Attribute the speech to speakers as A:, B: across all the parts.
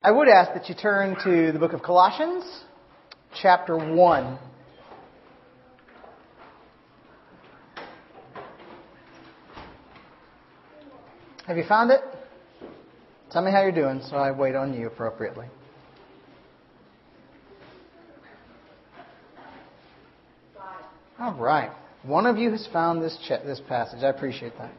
A: I would ask that you turn to the book of Colossians, chapter 1. Have you found it? Tell me how you're doing so I wait on you appropriately. All right. One of you has found this, ch- this passage. I appreciate that.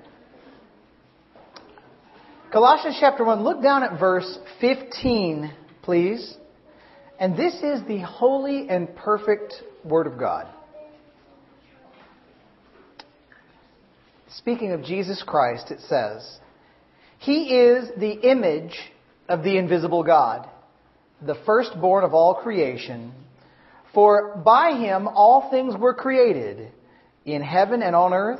A: Colossians chapter 1, look down at verse 15, please. And this is the holy and perfect Word of God. Speaking of Jesus Christ, it says, He is the image of the invisible God, the firstborn of all creation. For by him all things were created, in heaven and on earth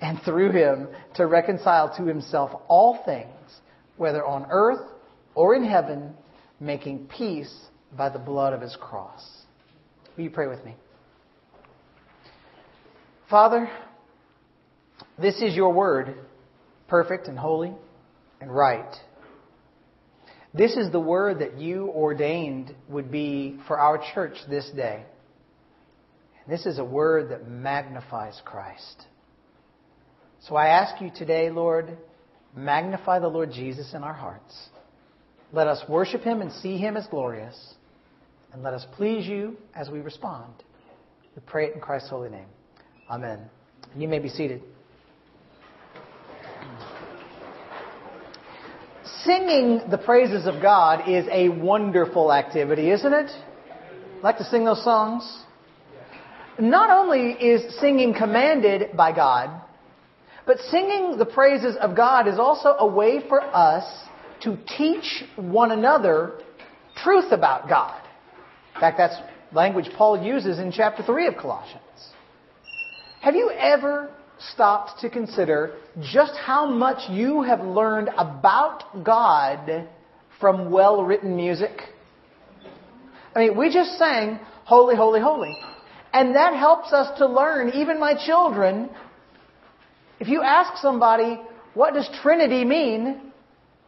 A: and through him to reconcile to himself all things, whether on earth or in heaven, making peace by the blood of his cross. Will you pray with me? Father, this is your word, perfect and holy and right. This is the word that you ordained would be for our church this day. This is a word that magnifies Christ. So I ask you today, Lord, magnify the Lord Jesus in our hearts. Let us worship him and see him as glorious. And let us please you as we respond. We pray it in Christ's holy name. Amen. You may be seated. Singing the praises of God is a wonderful activity, isn't it? Like to sing those songs? Not only is singing commanded by God, but singing the praises of God is also a way for us to teach one another truth about God. In fact, that's language Paul uses in chapter 3 of Colossians. Have you ever stopped to consider just how much you have learned about God from well written music? I mean, we just sang Holy, Holy, Holy. And that helps us to learn, even my children, if you ask somebody, what does Trinity mean?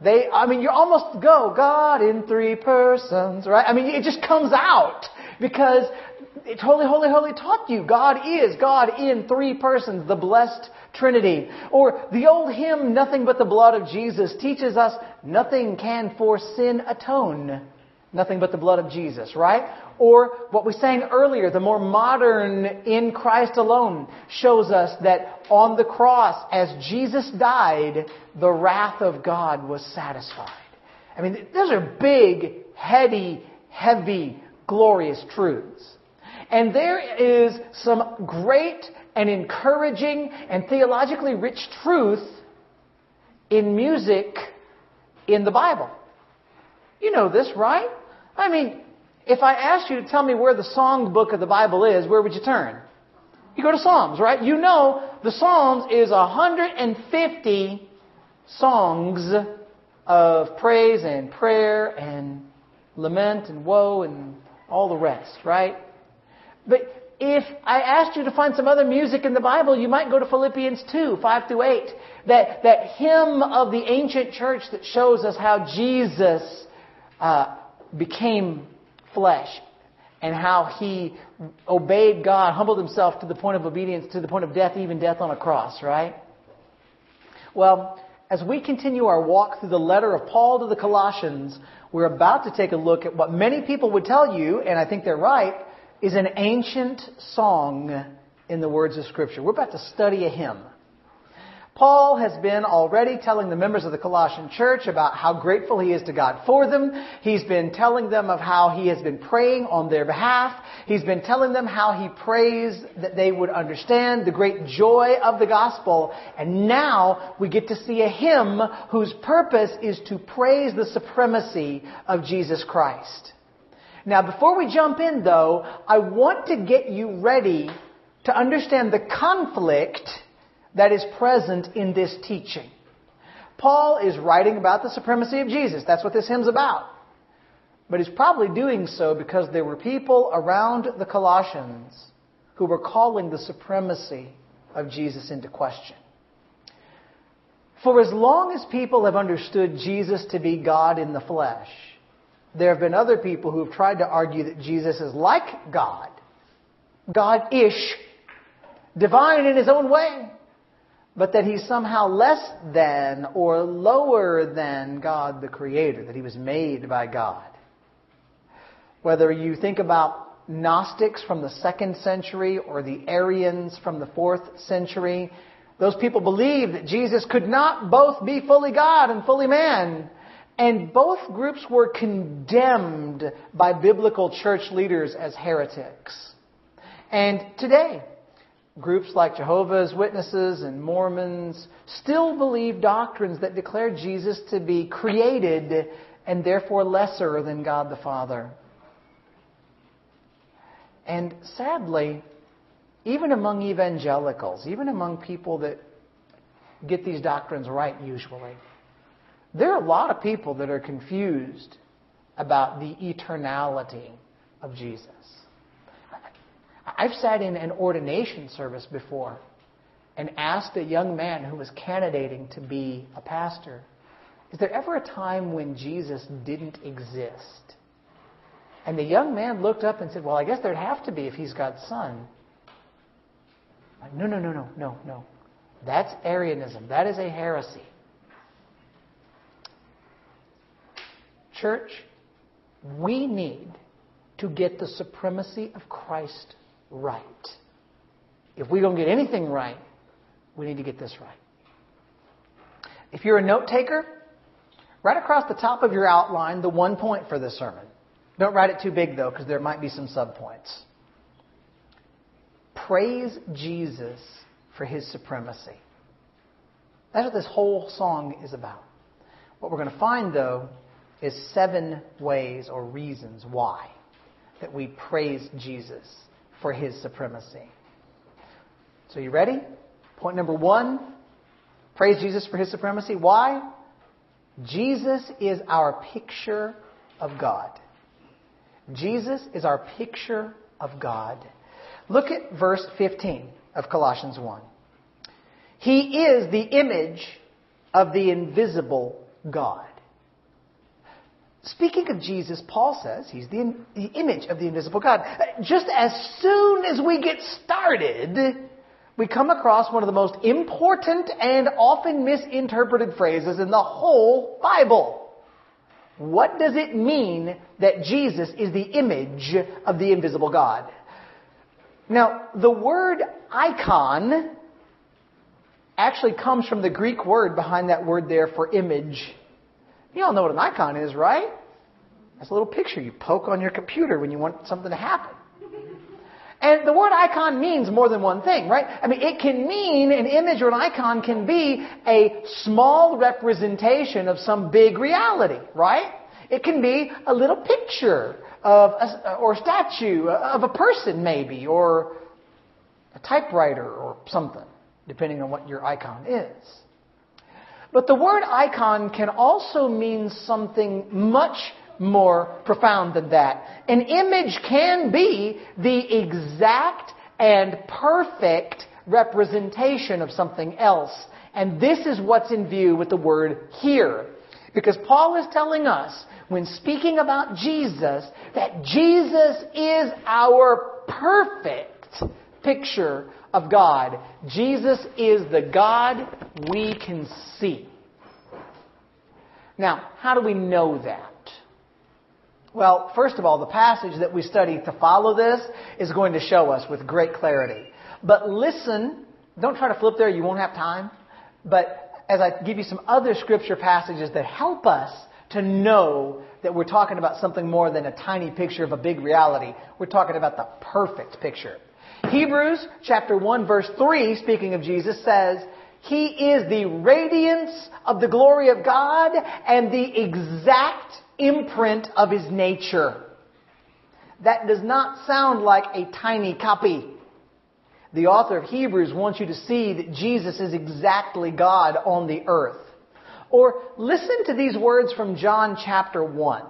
A: They, I mean, you almost go, God in three persons, right? I mean, it just comes out because it's Holy, Holy, Holy taught you. God is God in three persons, the blessed Trinity. Or the old hymn, Nothing But the Blood of Jesus, teaches us nothing can for sin atone. Nothing but the blood of Jesus, right? Or what we sang earlier, the more modern in Christ alone shows us that on the cross, as Jesus died, the wrath of God was satisfied. I mean, those are big, heady, heavy, glorious truths. And there is some great and encouraging and theologically rich truth in music in the Bible. You know this, right? I mean, if I asked you to tell me where the song book of the Bible is, where would you turn? You go to Psalms, right? You know the Psalms is 150 songs of praise and prayer and lament and woe and all the rest, right? But if I asked you to find some other music in the Bible, you might go to Philippians 2, 5 through 8. That, that hymn of the ancient church that shows us how Jesus uh, became flesh and how he obeyed God, humbled himself to the point of obedience, to the point of death, even death on a cross, right? Well, as we continue our walk through the letter of Paul to the Colossians, we're about to take a look at what many people would tell you, and I think they're right, is an ancient song in the words of Scripture. We're about to study a hymn. Paul has been already telling the members of the Colossian church about how grateful he is to God for them. He's been telling them of how he has been praying on their behalf. He's been telling them how he prays that they would understand the great joy of the gospel. And now we get to see a hymn whose purpose is to praise the supremacy of Jesus Christ. Now, before we jump in, though, I want to get you ready to understand the conflict that is present in this teaching. Paul is writing about the supremacy of Jesus. That's what this hymn's about. But he's probably doing so because there were people around the Colossians who were calling the supremacy of Jesus into question. For as long as people have understood Jesus to be God in the flesh, there have been other people who have tried to argue that Jesus is like God, God-ish, divine in his own way, but that he's somehow less than or lower than God the Creator, that he was made by God. Whether you think about Gnostics from the second century or the Arians from the fourth century, those people believed that Jesus could not both be fully God and fully man. And both groups were condemned by biblical church leaders as heretics. And today, groups like Jehovah's Witnesses and Mormons still believe doctrines that declare Jesus to be created and therefore lesser than God the Father. And sadly, even among evangelicals, even among people that get these doctrines right usually, there are a lot of people that are confused about the eternality of Jesus. I've sat in an ordination service before and asked a young man who was candidating to be a pastor, Is there ever a time when Jesus didn't exist? And the young man looked up and said, Well, I guess there'd have to be if he's God's son. Like, no, no, no, no, no, no. That's Arianism. That is a heresy. Church, we need to get the supremacy of Christ right. If going to get anything right, we need to get this right. If you're a note taker, right across the top of your outline the one point for this sermon. Don't write it too big though, because there might be some subpoints. Praise Jesus for his supremacy. That's what this whole song is about. What we're going to find though is seven ways or reasons why that we praise Jesus for his supremacy. So you ready? Point number one, praise Jesus for his supremacy. Why? Jesus is our picture of God. Jesus is our picture of God. Look at verse 15 of Colossians 1. He is the image of the invisible God. Speaking of Jesus, Paul says he's the, the, image of the invisible God. Uh, just as soon as we get started, we come across one of the most important and often misinterpreted phrases in the whole Bible. What does it mean that Jesus is the image of the invisible God? Now, the word icon actually comes from the Greek word behind that word there for image. You all know what an icon is, right? It's a little picture you poke on your computer when you want something to happen. And the word icon means more than one thing, right? I mean, it can mean an image or an icon can be a small representation of some big reality, right? It can be a little picture of a, or statue uh, of a person maybe, or a typewriter or something, depending on what your icon is. But the word icon can also mean something much more profound than that. An image can be the exact and perfect representation of something else. And this is what's in view with the word here. Because Paul is telling us, when speaking about Jesus, that Jesus is our perfect picture of God. Jesus is the God we can see. Now, how do we know that? Well, first of all, the passage that we study to follow this is going to show us with great clarity. But listen, don't try to flip there, you won't have time. But as I give you some other scripture passages that help us to know that we're talking about something more than a tiny picture of a big reality, we're talking about the perfect picture. Hebrews chapter 1 verse 3, speaking of Jesus, says, He is the radiance of the glory of God and the exact imprint of his nature. that does not sound like a tiny copy. The author of Hebrews wants you to see that Jesus is exactly God on the earth. Or listen to these words from John chapter 1.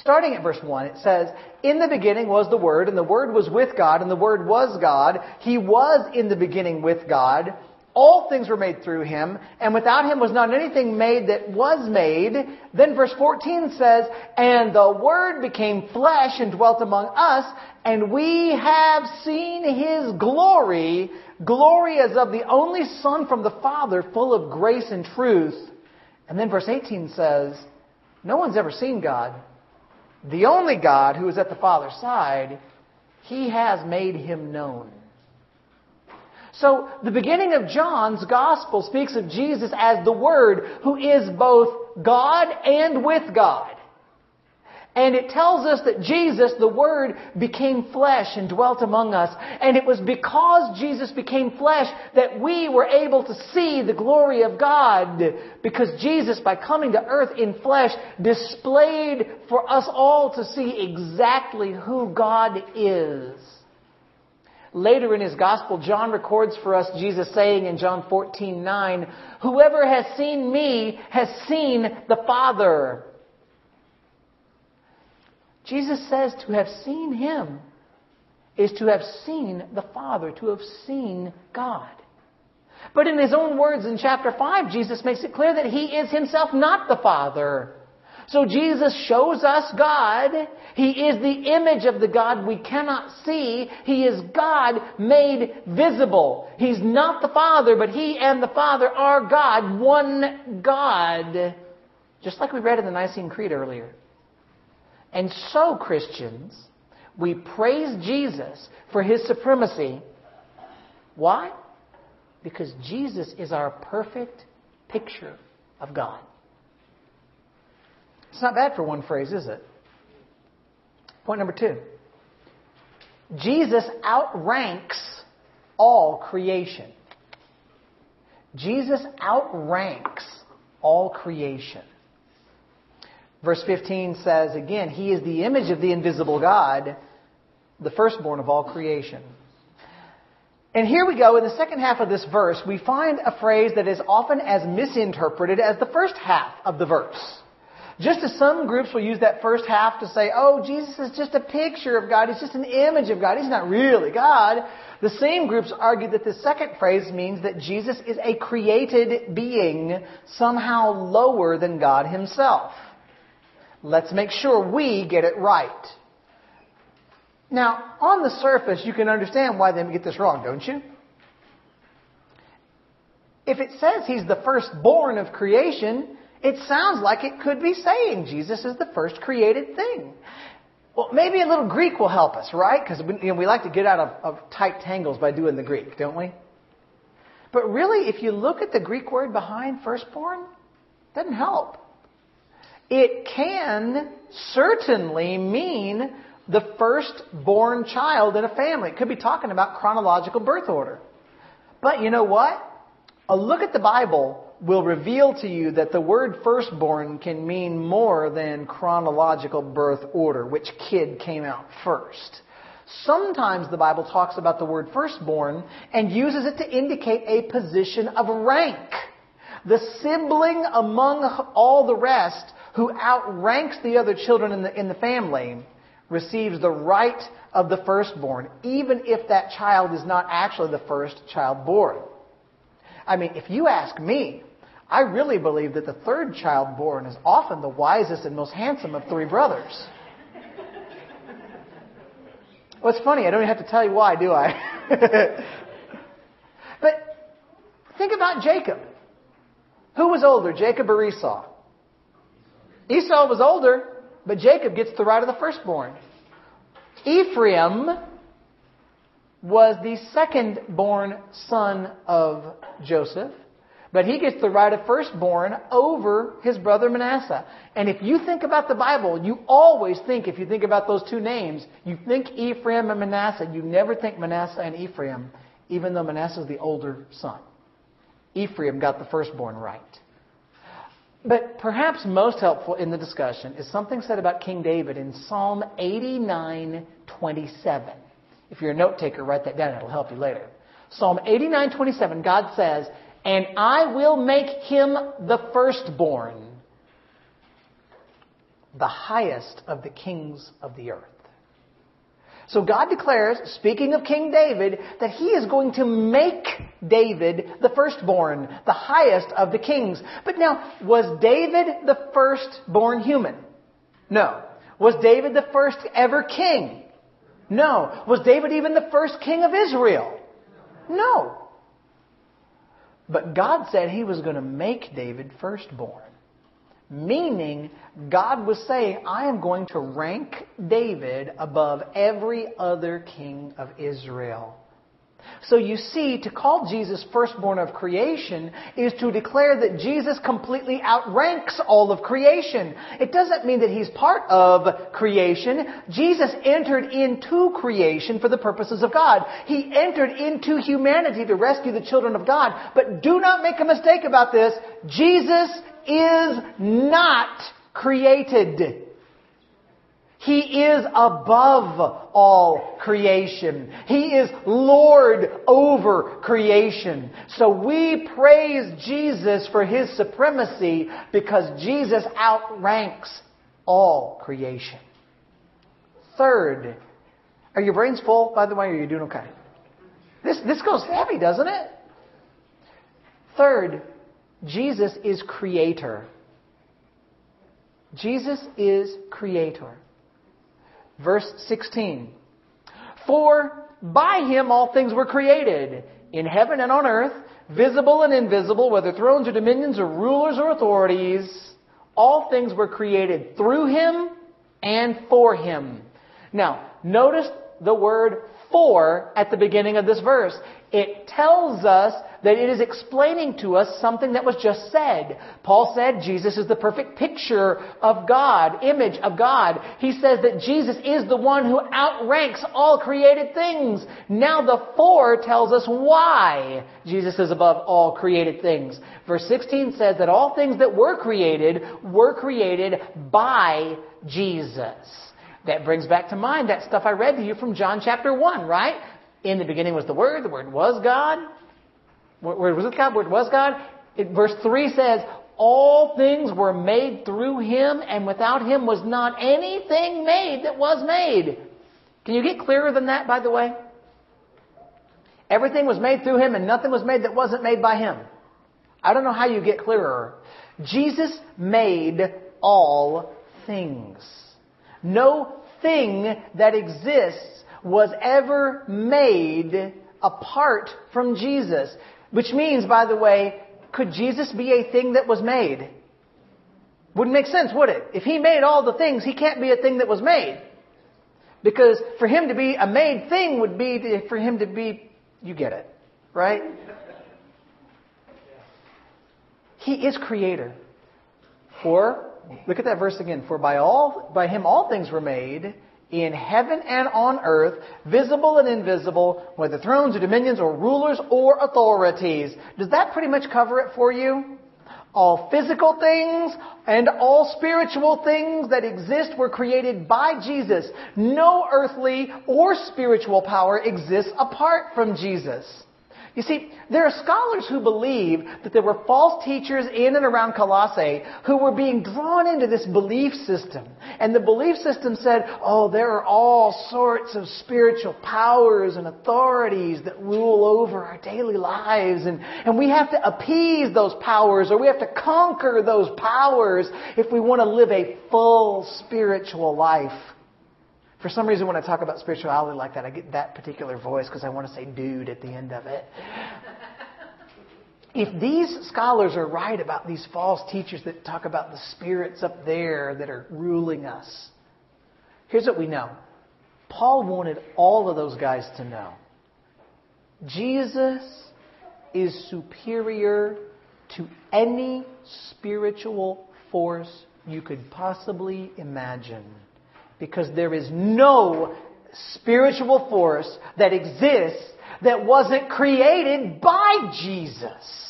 A: Starting at verse 1, it says, In the beginning was the Word, and the Word was with God, and the Word was God. He was in the beginning with God. All things were made through him, and without him was not anything made that was made. Then verse 14 says, And the Word became flesh and dwelt among us, and we have seen his glory, glory as of the only Son from the Father, full of grace and truth. And then verse 18 says, No one's ever seen God. The only God who is at the Father's side, he has made him known. So the beginning of John's gospel speaks of Jesus as the Word who is both God and with God. And it tells us that Jesus, the Word, became flesh and dwelt among us. And it was because Jesus became flesh that we were able to see the glory of God. Because Jesus, by coming to earth in flesh, displayed for us all to see exactly who God is. Later in his gospel, John records for us Jesus saying in John 14, 9, Whoever has seen me has seen the Father. Jesus says to have seen him is to have seen the Father, to have seen God. But in his own words in chapter 5, Jesus makes it clear that he is himself not the Father. So Jesus shows us God. He is the image of the God we cannot see. He is God made visible. He's not the Father, but He and the Father are God, one God. Just like we read in the Nicene Creed earlier. And so, Christians, we praise Jesus for His supremacy. Why? Because Jesus is our perfect picture of God. It's not bad for one phrase, is it? Point number two. Jesus outranks all creation. Jesus outranks all creation. Verse 15 says again, He is the image of the invisible God, the firstborn of all creation. And here we go, in the second half of this verse, we find a phrase that is often as misinterpreted as the first half of the verse. Just as some groups will use that first half to say, oh, Jesus is just a picture of God, he's just an image of God, he's not really God. The same groups argue that the second phrase means that Jesus is a created being, somehow lower than God himself. Let's make sure we get it right. Now, on the surface, you can understand why they get this wrong, don't you? If it says he's the firstborn of creation, it sounds like it could be saying Jesus is the first created thing. Well, maybe a little Greek will help us, right? Because we, you know, we like to get out of, of tight tangles by doing the Greek, don't we? But really, if you look at the Greek word behind firstborn, it doesn't help. It can certainly mean the firstborn child in a family. It could be talking about chronological birth order. But you know what? A look at the Bible will reveal to you that the word firstborn can mean more than chronological birth order, which kid came out first. Sometimes the Bible talks about the word firstborn and uses it to indicate a position of rank. The sibling among all the rest who outranks the other children in the, in the family receives the right of the firstborn, even if that child is not actually the first child born. I mean, if you ask me, I really believe that the third child born is often the wisest and most handsome of three brothers. What's funny, I don't even have to tell you why, do I? but think about Jacob. Who was older, Jacob or Esau? Esau was older, but Jacob gets the right of the firstborn. Ephraim was the second born son of Joseph. But he gets the right of firstborn over his brother Manasseh. And if you think about the Bible, you always think, if you think about those two names, you think Ephraim and Manasseh. You never think Manasseh and Ephraim, even though Manasseh is the older son. Ephraim got the firstborn right. But perhaps most helpful in the discussion is something said about King David in Psalm 89:27. If you're a note taker, write that down. It'll help you later. Psalm 89:27, God says, "And I will make him the firstborn, the highest of the kings of the earth." So God declares, speaking of King David, that he is going to make David the firstborn, the highest of the kings. But now, was David the firstborn human? No. Was David the first ever king? No. Was David even the first king of Israel? No. But God said he was going to make David firstborn. Meaning, God was saying, I am going to rank David above every other king of Israel. So you see, to call Jesus firstborn of creation is to declare that Jesus completely outranks all of creation. It doesn't mean that he's part of creation. Jesus entered into creation for the purposes of God. He entered into humanity to rescue the children of God. But do not make a mistake about this. Jesus is not created. He is above all creation. He is Lord over creation. So we praise Jesus for His supremacy because Jesus outranks all creation. Third, are your brains full, by the way, or are you doing okay? This, this goes heavy, doesn't it? Third, Jesus is creator. Jesus is creator. Verse 16. For by him all things were created, in heaven and on earth, visible and invisible, whether thrones or dominions or rulers or authorities. All things were created through him and for him. Now, notice the word for at the beginning of this verse. It tells us that it is explaining to us something that was just said. Paul said Jesus is the perfect picture of God, image of God. He says that Jesus is the one who outranks all created things. Now the for tells us why Jesus is above all created things. Verse 16 says that all things that were created were created by Jesus. That brings back to mind that stuff I read to you from John chapter 1, right? In the beginning was the Word, the Word was God. Word was God, Word was God. It, verse 3 says, All things were made through Him, and without Him was not anything made that was made. Can you get clearer than that, by the way? Everything was made through Him, and nothing was made that wasn't made by Him. I don't know how you get clearer. Jesus made all things. No thing that exists was ever made apart from Jesus. Which means, by the way, could Jesus be a thing that was made? Wouldn't make sense, would it? If he made all the things, he can't be a thing that was made. Because for him to be a made thing would be to, for him to be, you get it, right? He is creator. For Look at that verse again. For by all, by him all things were made, in heaven and on earth, visible and invisible, whether thrones or dominions or rulers or authorities. Does that pretty much cover it for you? All physical things and all spiritual things that exist were created by Jesus. No earthly or spiritual power exists apart from Jesus. You see, there are scholars who believe that there were false teachers in and around Colossae who were being drawn into this belief system. And the belief system said, oh, there are all sorts of spiritual powers and authorities that rule over our daily lives. And, and we have to appease those powers or we have to conquer those powers if we want to live a full spiritual life. For some reason, when I talk about spirituality like that, I get that particular voice because I want to say dude at the end of it. if these scholars are right about these false teachers that talk about the spirits up there that are ruling us, here's what we know. Paul wanted all of those guys to know. Jesus is superior to any spiritual force you could possibly imagine because there is no spiritual force that exists that wasn't created by Jesus.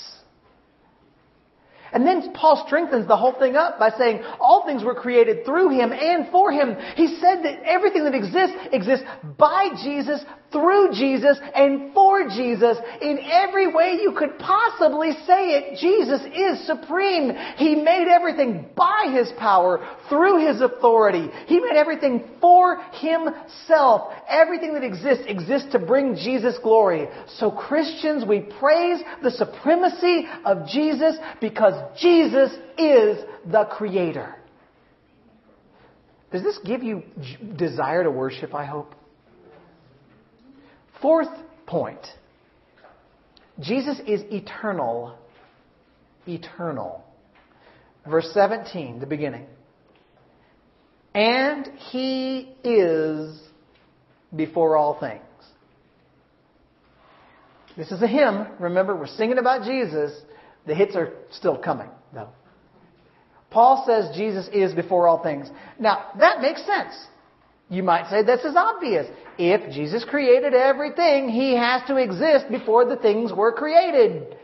A: And then Paul strengthens the whole thing up by saying all things were created through him and for him. He said that everything that exists exists by Jesus, through Jesus, and for Jesus. In every way you could possibly say it, Jesus is supreme. He made everything by his power, through his authority. He made everything for himself. Everything that exists exists to bring Jesus glory. So Christians, we praise the supremacy of Jesus because Jesus is the Creator. Does this give you desire to worship, I hope? Fourth point Jesus is eternal. Eternal. Verse 17, the beginning. And He is before all things. This is a hymn. Remember, we're singing about Jesus. The hits are still coming, though. Paul says Jesus is before all things. Now, that makes sense. You might say this is obvious. If Jesus created everything, He has to exist before the things were created.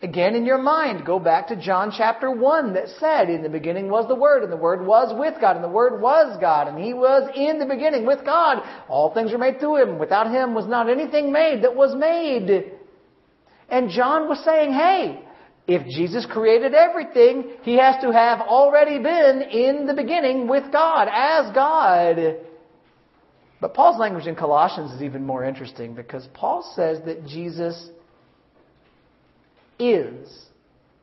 A: Again, in your mind, go back to John chapter 1 that said, In the beginning was the Word, and the Word was with God, and the Word was God, and He was in the beginning with God. All things were made through Him. Without Him was not anything made that was made. And John was saying, hey, if Jesus created everything, He has to have already been in the beginning with God, as God. But Paul's language in Colossians is even more interesting because Paul says that Jesus is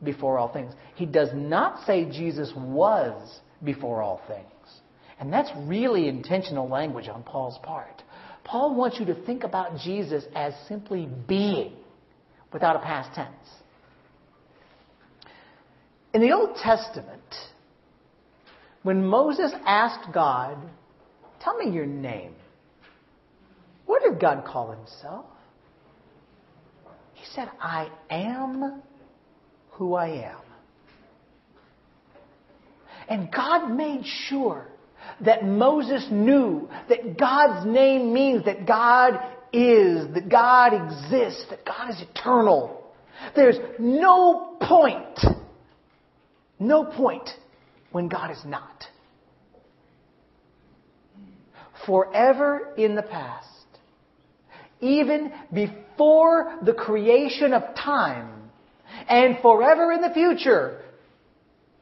A: before all things. He does not say Jesus was before all things. And that's really intentional language on Paul's part. Paul wants you to think about Jesus as simply being without a past tense. In the Old Testament, when Moses asked God, Tell me your name, what did God call himself? He said, I am who I am. And God made sure that Moses knew that God's name means that God is, that God exists, that God is eternal. There's no point, no point when God is not. Forever in the past, even before the creation of time, and forever in the future,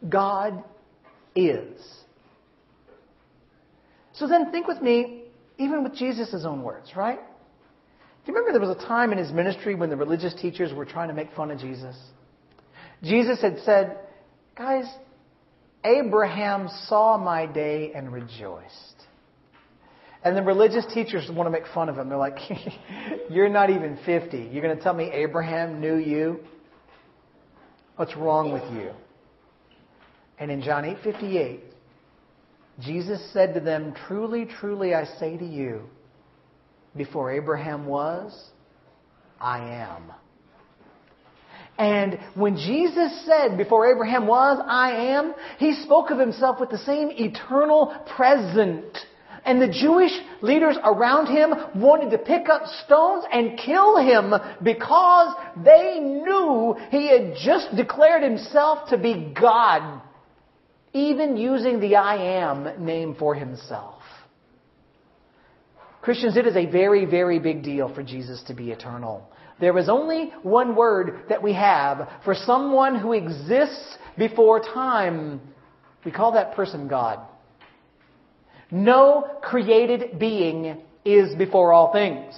A: God is. So then think with me, even with Jesus' own words, right? Do you remember there was a time in his ministry when the religious teachers were trying to make fun of Jesus? Jesus had said, Guys, Abraham saw my day and rejoiced. And the religious teachers want to make fun of him. They're like, You're not even 50. You're going to tell me Abraham knew you? What's wrong with you? And in John 8:58, Jesus said to them, Truly, truly, I say to you, before Abraham was, I am. And when Jesus said, before Abraham was, I am, he spoke of himself with the same eternal present. And the Jewish leaders around him wanted to pick up stones and kill him because they knew he had just declared himself to be God, even using the I am name for himself. Christians, it is a very, very big deal for Jesus to be eternal. There is only one word that we have for someone who exists before time. We call that person God. No created being is before all things.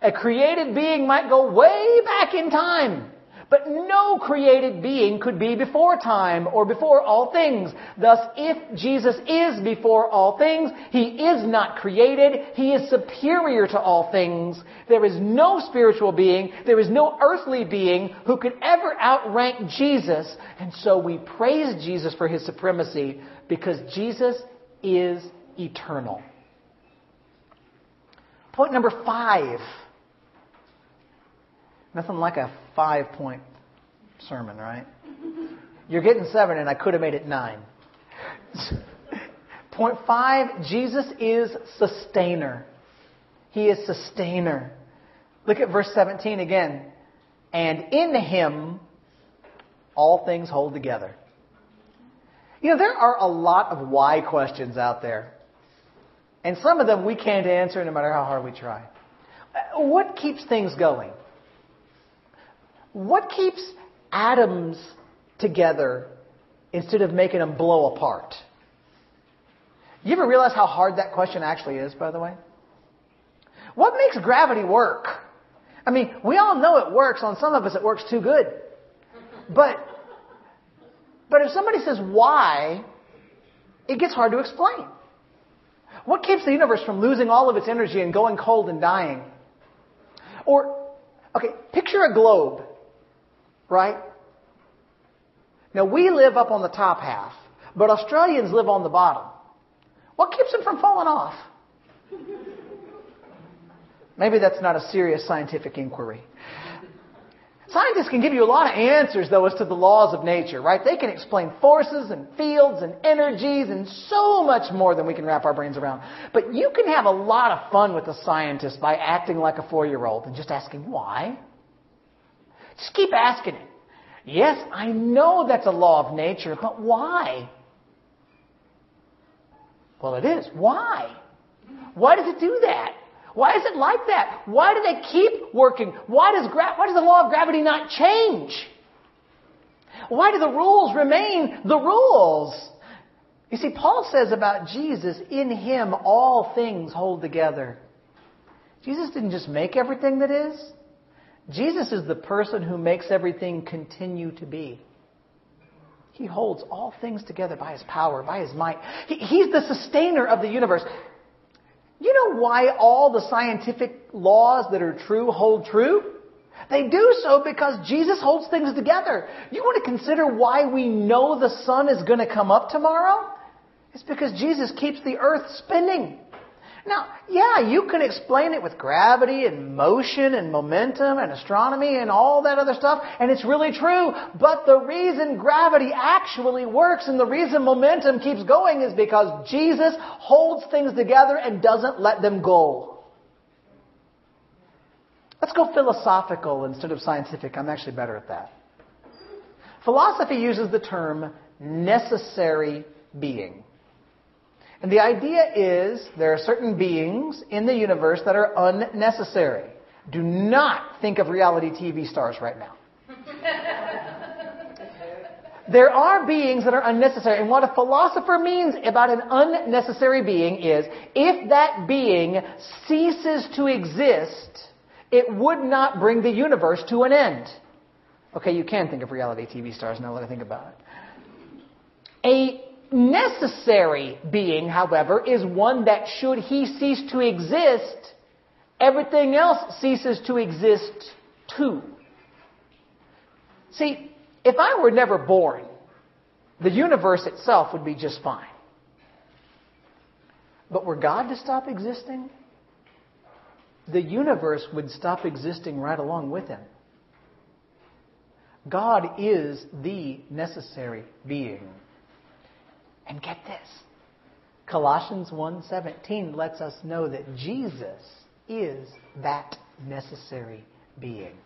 A: A created being might go way back in time. But no created being could be before time or before all things. Thus, if Jesus is before all things, He is not created. He is superior to all things. There is no spiritual being, there is no earthly being who could ever outrank Jesus. And so we praise Jesus for His supremacy because Jesus is eternal. Point number five. Nothing like a five point sermon, right? You're getting seven, and I could have made it nine. Point five Jesus is sustainer. He is sustainer. Look at verse 17 again. And in him all things hold together. You know, there are a lot of why questions out there. And some of them we can't answer no matter how hard we try. Uh, what keeps things going? What keeps atoms together instead of making them blow apart? You ever realize how hard that question actually is, by the way? What makes gravity work? I mean, we all know it works. On some of us, it works too good. But, but if somebody says why, it gets hard to explain. What keeps the universe from losing all of its energy and going cold and dying? Or, okay, picture a globe, right? Now we live up on the top half, but Australians live on the bottom. What keeps them from falling off? Maybe that's not a serious scientific inquiry. Scientists can give you a lot of answers, though, as to the laws of nature, right? They can explain forces and fields and energies and so much more than we can wrap our brains around. But you can have a lot of fun with a scientist by acting like a four year old and just asking why. Just keep asking it. Yes, I know that's a law of nature, but why? Well, it is. Why? Why does it do that? Why is it like that? Why do they keep working? Why does, gra- why does the law of gravity not change? Why do the rules remain the rules? You see, Paul says about Jesus, in him all things hold together. Jesus didn't just make everything that is. Jesus is the person who makes everything continue to be. He holds all things together by his power, by his might. He, he's the sustainer of the universe. You know why all the scientific laws that are true hold true? They do so because Jesus holds things together. You want to consider why we know the sun is going to come up tomorrow? It's because Jesus keeps the earth spinning. Now, yeah, you can explain it with gravity and motion and momentum and astronomy and all that other stuff, and it's really true. But the reason gravity actually works and the reason momentum keeps going is because Jesus holds things together and doesn't let them go. Let's go philosophical instead of scientific. I'm actually better at that. Philosophy uses the term necessary being. And the idea is there are certain beings in the universe that are unnecessary. Do not think of reality TV stars right now. there are beings that are unnecessary. And what a philosopher means about an unnecessary being is if that being ceases to exist, it would not bring the universe to an end. Okay, you can think of reality TV stars now that I think about it. A necessary being, however, is one that should he cease to exist, everything else ceases to exist too. See, if I were never born, the universe itself would be just fine. But were God to stop existing, the universe would stop existing right along with him. God is the necessary being. And get this. Colossians 1:17 lets us know that Jesus is that necessary being.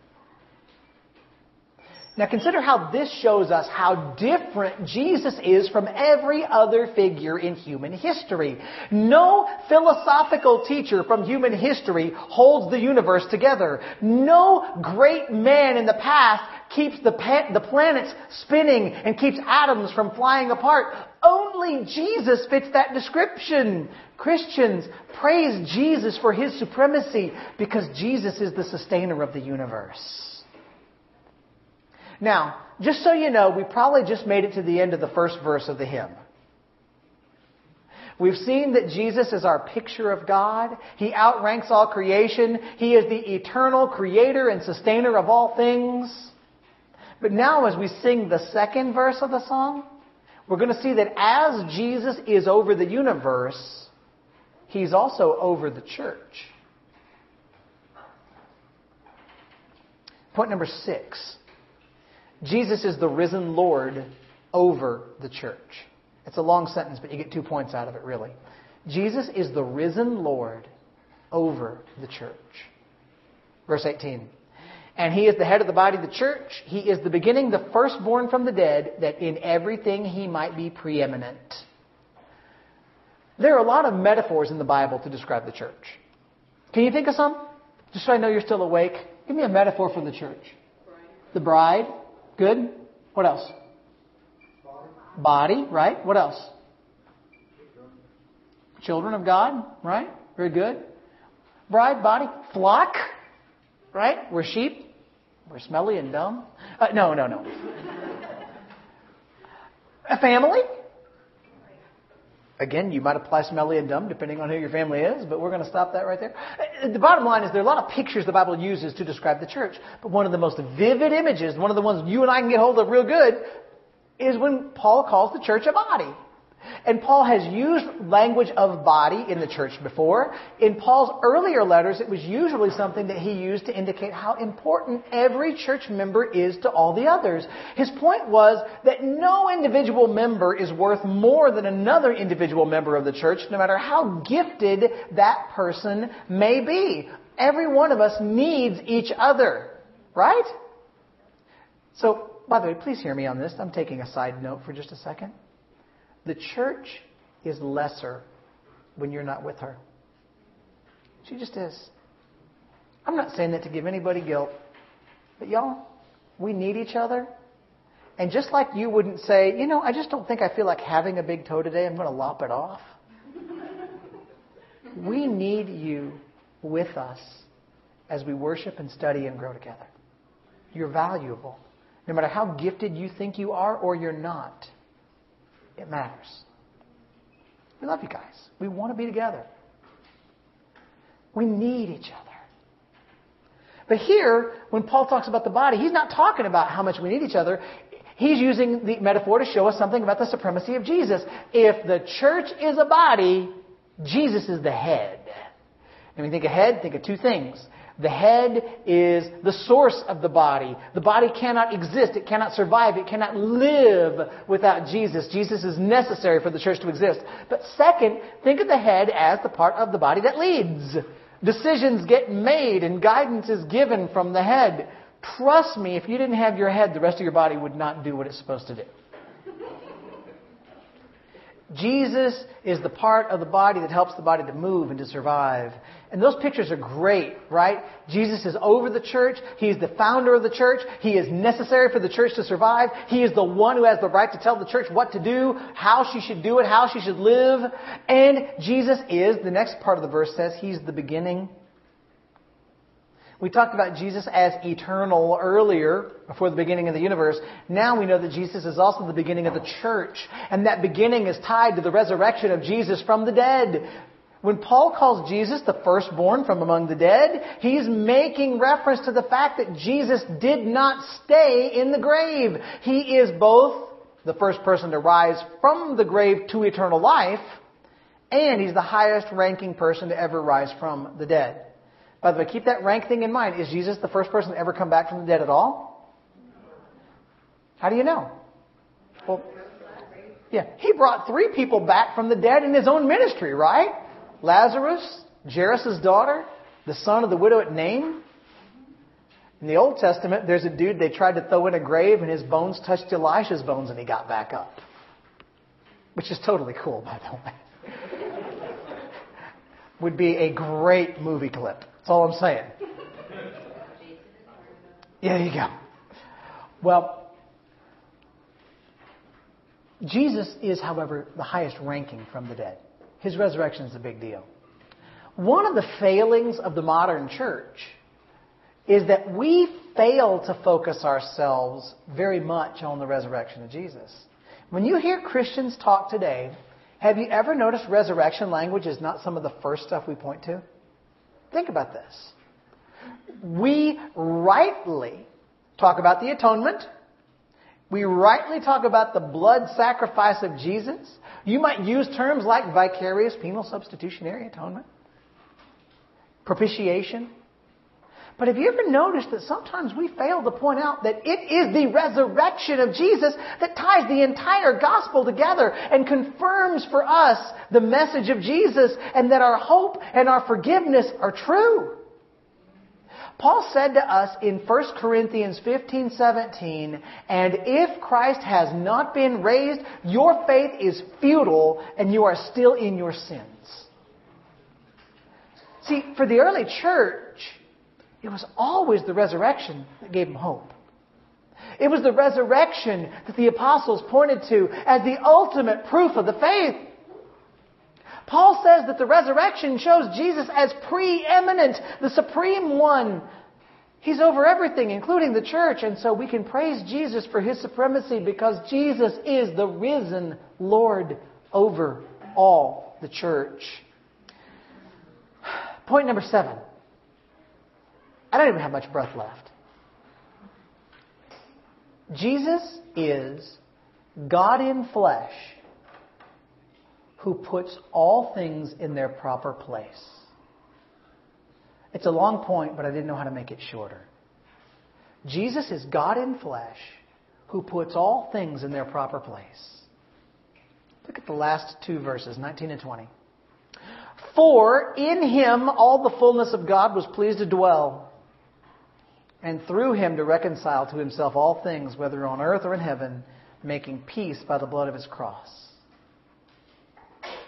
A: Now consider how this shows us how different Jesus is from every other figure in human history. No philosophical teacher from human history holds the universe together. No great man in the past keeps the, the planets spinning and keeps atoms from flying apart. Only Jesus fits that description. Christians, praise Jesus for His supremacy because Jesus is the sustainer of the universe. Now, just so you know, we probably just made it to the end of the first verse of the hymn. We've seen that Jesus is our picture of God. He outranks all creation. He is the eternal creator and sustainer of all things. But now as we sing the second verse of the song, we're going to see that as Jesus is over the universe, He's also over the church. Point number six. Jesus is the risen Lord over the church. It's a long sentence, but you get two points out of it, really. Jesus is the risen Lord over the church. Verse 18. And he is the head of the body of the church. He is the beginning, the firstborn from the dead, that in everything he might be preeminent. There are a lot of metaphors in the Bible to describe the church. Can you think of some? Just so I know you're still awake. Give me a metaphor for the church. The bride. Good. What else? Body, right? What else? Children of God, right? Very good. Bride, body, flock, right? We're sheep. We're smelly and dumb. Uh, no, no, no. A family. Again, you might apply smelly and dumb depending on who your family is, but we're going to stop that right there. Uh, the bottom line is there are a lot of pictures the Bible uses to describe the church, but one of the most vivid images, one of the ones you and I can get hold of real good, is when Paul calls the church a body. And Paul has used language of body in the church before. In Paul's earlier letters, it was usually something that he used to indicate how important every church member is to all the others. His point was that no individual member is worth more than another individual member of the church, no matter how gifted that person may be. Every one of us needs each other. Right? So, by the way, please hear me on this. I'm taking a side note for just a second. The church is lesser when you're not with her. She just is. I'm not saying that to give anybody guilt, but y'all, we need each other. And just like you wouldn't say, you know, I just don't think I feel like having a big toe today, I'm going to lop it off. we need you with us as we worship and study and grow together. You're valuable. No matter how gifted you think you are or you're not. It matters. We love you guys. We want to be together. We need each other. But here, when Paul talks about the body, he's not talking about how much we need each other. He's using the metaphor to show us something about the supremacy of Jesus. If the church is a body, Jesus is the head. And you think of head, think of two things. The head is the source of the body. The body cannot exist. It cannot survive. It cannot live without Jesus. Jesus is necessary for the church to exist. But second, think of the head as the part of the body that leads. Decisions get made and guidance is given from the head. Trust me, if you didn't have your head, the rest of your body would not do what it's supposed to do. Jesus is the part of the body that helps the body to move and to survive. And those pictures are great, right? Jesus is over the church. He is the founder of the church. He is necessary for the church to survive. He is the one who has the right to tell the church what to do, how she should do it, how she should live. And Jesus is, the next part of the verse says, He's the beginning we talked about Jesus as eternal earlier, before the beginning of the universe. Now we know that Jesus is also the beginning of the church. And that beginning is tied to the resurrection of Jesus from the dead. When Paul calls Jesus the firstborn from among the dead, he's making reference to the fact that Jesus did not stay in the grave. He is both the first person to rise from the grave to eternal life, and he's the highest ranking person to ever rise from the dead. By the way, keep that rank thing in mind. Is Jesus the first person to ever come back from the dead at all? How do you know? Well, yeah, he brought three people back from the dead in his own ministry, right? Lazarus, Jairus' daughter, the son of the widow at Nain. In the Old Testament, there's a dude they tried to throw in a grave and his bones touched Elisha's bones and he got back up. Which is totally cool, by the way. Would be a great movie clip. That's all I'm saying. Yeah, there you go. Well, Jesus is, however, the highest ranking from the dead. His resurrection is a big deal. One of the failings of the modern church is that we fail to focus ourselves very much on the resurrection of Jesus. When you hear Christians talk today, have you ever noticed resurrection language is not some of the first stuff we point to? Think about this. We rightly talk about the atonement. We rightly talk about the blood sacrifice of Jesus. You might use terms like vicarious penal substitutionary atonement, propitiation. But have you ever noticed that sometimes we fail to point out that it is the resurrection of Jesus that ties the entire gospel together and confirms for us the message of Jesus and that our hope and our forgiveness are true? Paul said to us in 1 Corinthians 15, 17, and if Christ has not been raised, your faith is futile and you are still in your sins. See, for the early church, it was always the resurrection that gave them hope. It was the resurrection that the apostles pointed to as the ultimate proof of the faith. Paul says that the resurrection shows Jesus as preeminent, the supreme one. He's over everything, including the church, and so we can praise Jesus for his supremacy because Jesus is the risen Lord over all the church. Point number seven. I don't even have much breath left. Jesus is God in flesh who puts all things in their proper place. It's a long point, but I didn't know how to make it shorter. Jesus is God in flesh who puts all things in their proper place. Look at the last two verses, 19 and 20. For in him all the fullness of God was pleased to dwell, and through him to reconcile to himself all things, whether on earth or in heaven, making peace by the blood of his cross.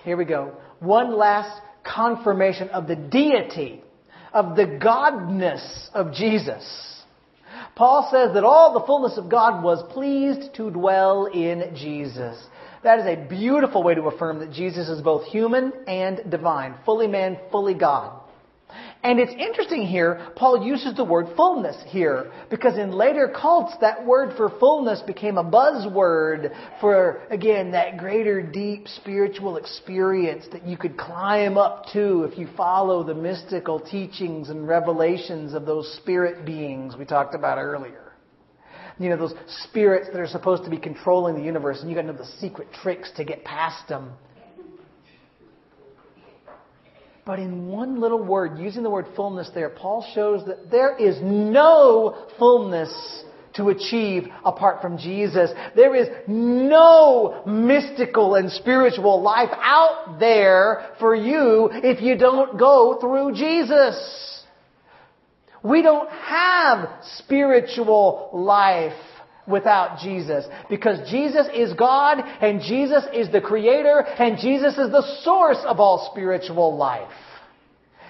A: Here we go. One last confirmation of the deity, of the godness of Jesus. Paul says that all the fullness of God was pleased to dwell in Jesus. That is a beautiful way to affirm that Jesus is both human and divine, fully man, fully God. And it's interesting here, Paul uses the word fullness here, because in later cults, that word for fullness became a buzzword for, again, that greater deep spiritual experience that you could climb up to if you follow the mystical teachings and revelations of those spirit beings we talked about earlier. You know, those spirits that are supposed to be controlling the universe, and you gotta know the secret tricks to get past them. But in one little word, using the word fullness there, Paul shows that there is no fullness to achieve apart from Jesus. There is no mystical and spiritual life out there for you if you don't go through Jesus. We don't have spiritual life without Jesus. Because Jesus is God, and Jesus is the Creator, and Jesus is the source of all spiritual life.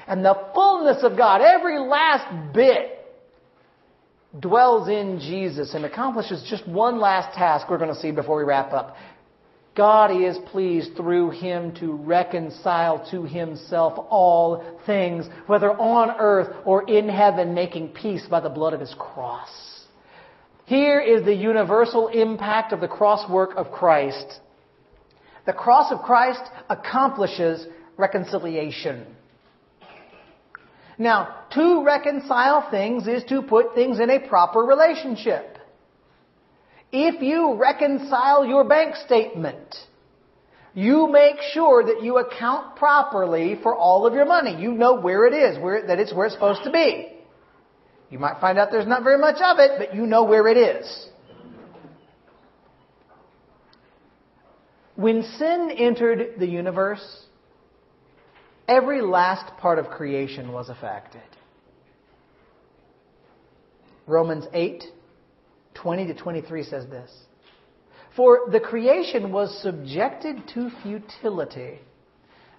A: And the fullness of God, every last bit, dwells in Jesus and accomplishes just one last task we're going to see before we wrap up. God is pleased through him to reconcile to himself all things, whether on earth or in heaven, making peace by the blood of his cross. Here is the universal impact of the cross work of Christ. The cross of Christ accomplishes reconciliation. Now, to reconcile things is to put things in a proper relationship. If you reconcile your bank statement, you make sure that you account properly for all of your money. You know where it is, where, that it's where it's supposed to be. You might find out there's not very much of it, but you know where it is. When sin entered the universe, every last part of creation was affected. Romans 8, 20 to 23 says this. For the creation was subjected to futility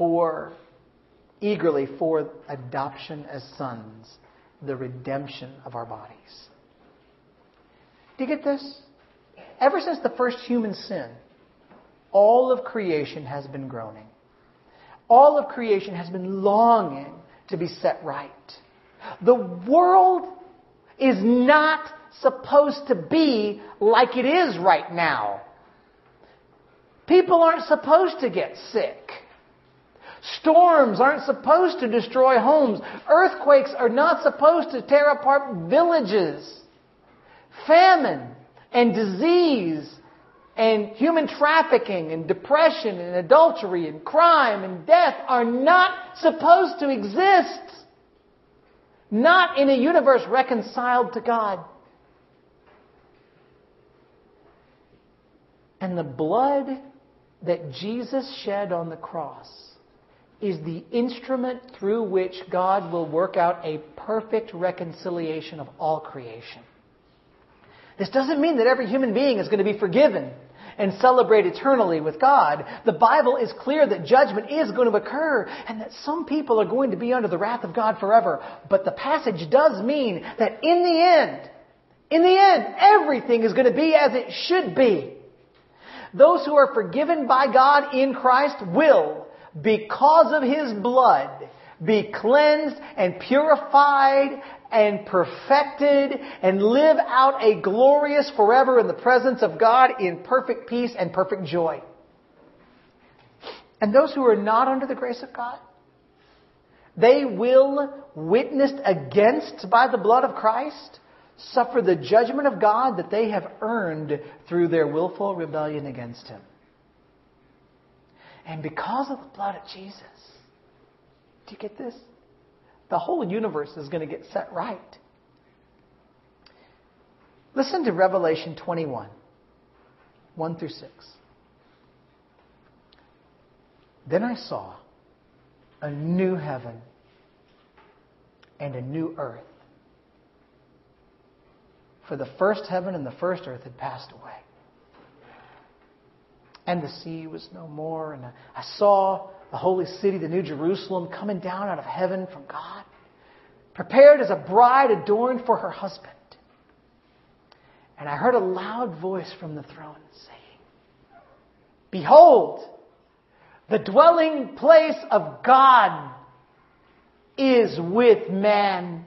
A: for eagerly for adoption as sons, the redemption of our bodies. Do you get this? Ever since the first human sin, all of creation has been groaning. All of creation has been longing to be set right. The world is not supposed to be like it is right now. People aren't supposed to get sick. Storms aren't supposed to destroy homes. Earthquakes are not supposed to tear apart villages. Famine and disease and human trafficking and depression and adultery and crime and death are not supposed to exist. Not in a universe reconciled to God. And the blood that Jesus shed on the cross is the instrument through which God will work out a perfect reconciliation of all creation. This doesn't mean that every human being is going to be forgiven and celebrate eternally with God. The Bible is clear that judgment is going to occur and that some people are going to be under the wrath of God forever. But the passage does mean that in the end, in the end, everything is going to be as it should be. Those who are forgiven by God in Christ will, because of His blood, be cleansed and purified and perfected and live out a glorious forever in the presence of God in perfect peace and perfect joy. And those who are not under the grace of God, they will, witnessed against by the blood of Christ, suffer the judgment of God that they have earned through their willful rebellion against Him. And because of the blood of Jesus, do you get this? The whole universe is going to get set right. Listen to Revelation 21, 1 through 6. Then I saw a new heaven and a new earth for the first heaven and the first earth had passed away. And the sea was no more. And I saw the holy city, the new Jerusalem, coming down out of heaven from God, prepared as a bride adorned for her husband. And I heard a loud voice from the throne saying, Behold, the dwelling place of God is with man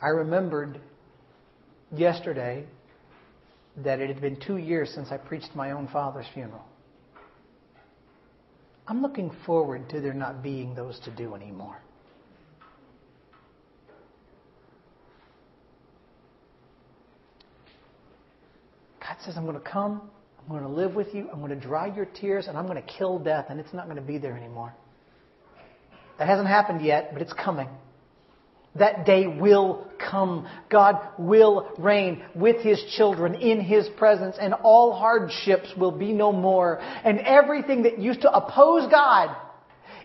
A: I remembered yesterday that it had been two years since I preached my own father's funeral. I'm looking forward to there not being those to do anymore. God says, I'm going to come, I'm going to live with you, I'm going to dry your tears, and I'm going to kill death, and it's not going to be there anymore. That hasn't happened yet, but it's coming. That day will come. God will reign with His children in His presence, and all hardships will be no more. And everything that used to oppose God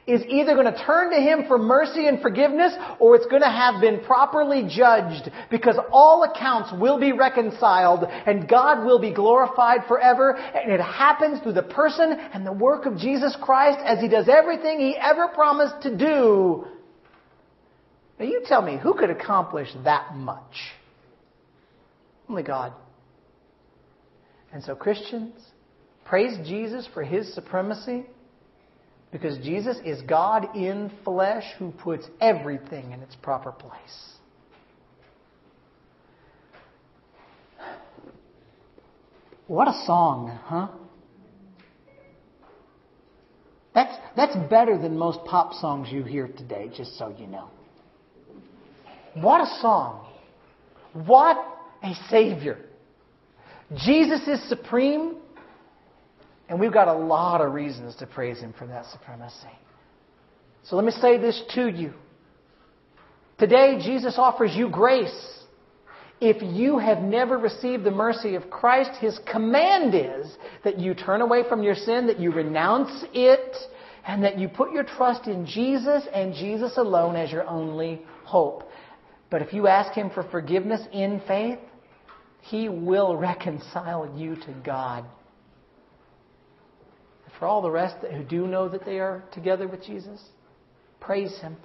A: is either going to turn to Him for mercy and forgiveness, or it's going to have been properly judged, because all accounts will be reconciled, and God will be glorified forever, and it happens through the person and the work of Jesus Christ as He does everything He ever promised to do now you tell me, who could accomplish that much? Only God. And so, Christians, praise Jesus for his supremacy because Jesus is God in flesh who puts everything in its proper place. What a song, huh? That's, that's better than most pop songs you hear today, just so you know. What a song. What a Savior. Jesus is supreme, and we've got a lot of reasons to praise Him for that supremacy. So let me say this to you. Today, Jesus offers you grace. If you have never received the mercy of Christ, His command is that you turn away from your sin, that you renounce it, and that you put your trust in Jesus and Jesus alone as your only hope. But if you ask Him for forgiveness in faith, He will reconcile you to God. For all the rest who do know that they are together with Jesus, praise Him.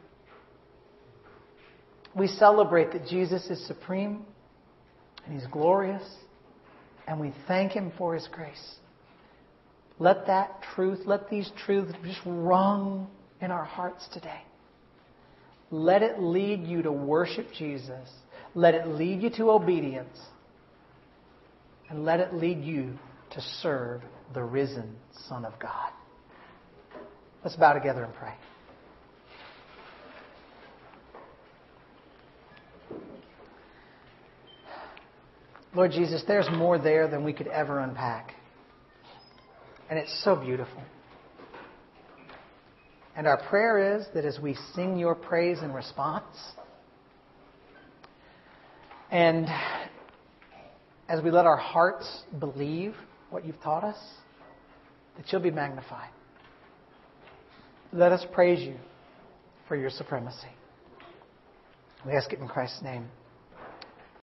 A: We celebrate that Jesus is supreme and He's glorious, and we thank Him for His grace. Let that truth, let these truths just rung in our hearts today. Let it lead you to worship Jesus. Let it lead you to obedience. And let it lead you to serve the risen Son of God. Let's bow together and pray. Lord Jesus, there's more there than we could ever unpack. And it's so beautiful. And our prayer is that as we sing your praise in response, and as we let our hearts believe what you've taught us, that you'll be magnified. Let us praise you for your supremacy. We ask it in Christ's name.